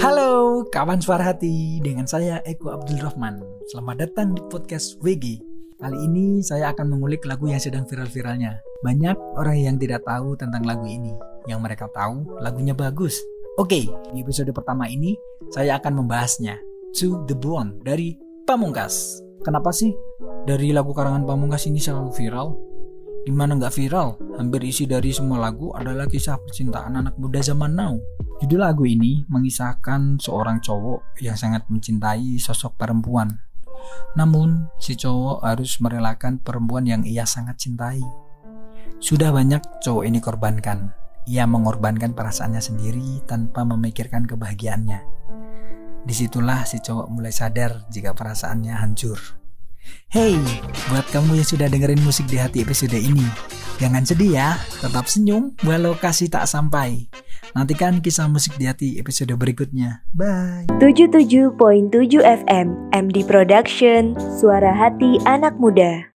Halo, kawan suara hati. Dengan saya Eko Abdul Rahman. Selamat datang di podcast WG. Kali ini saya akan mengulik lagu yang sedang viral-viralnya. Banyak orang yang tidak tahu tentang lagu ini. Yang mereka tahu, lagunya bagus. Oke, di episode pertama ini saya akan membahasnya. To the Bone dari Pamungkas. Kenapa sih dari lagu karangan Pamungkas ini selalu viral? Gimana nggak viral? Hampir isi dari semua lagu adalah kisah percintaan anak muda zaman now. Judul lagu ini mengisahkan seorang cowok yang sangat mencintai sosok perempuan. Namun, si cowok harus merelakan perempuan yang ia sangat cintai. Sudah banyak cowok ini korbankan. Ia mengorbankan perasaannya sendiri tanpa memikirkan kebahagiaannya. Di situlah si cowok mulai sadar jika perasaannya hancur. Hey, buat kamu yang sudah dengerin musik di hati episode ini, jangan sedih ya, tetap senyum walau kasih tak sampai. Nantikan kisah musik di hati episode berikutnya. Bye. 77.7 FM MD Production Suara Hati Anak Muda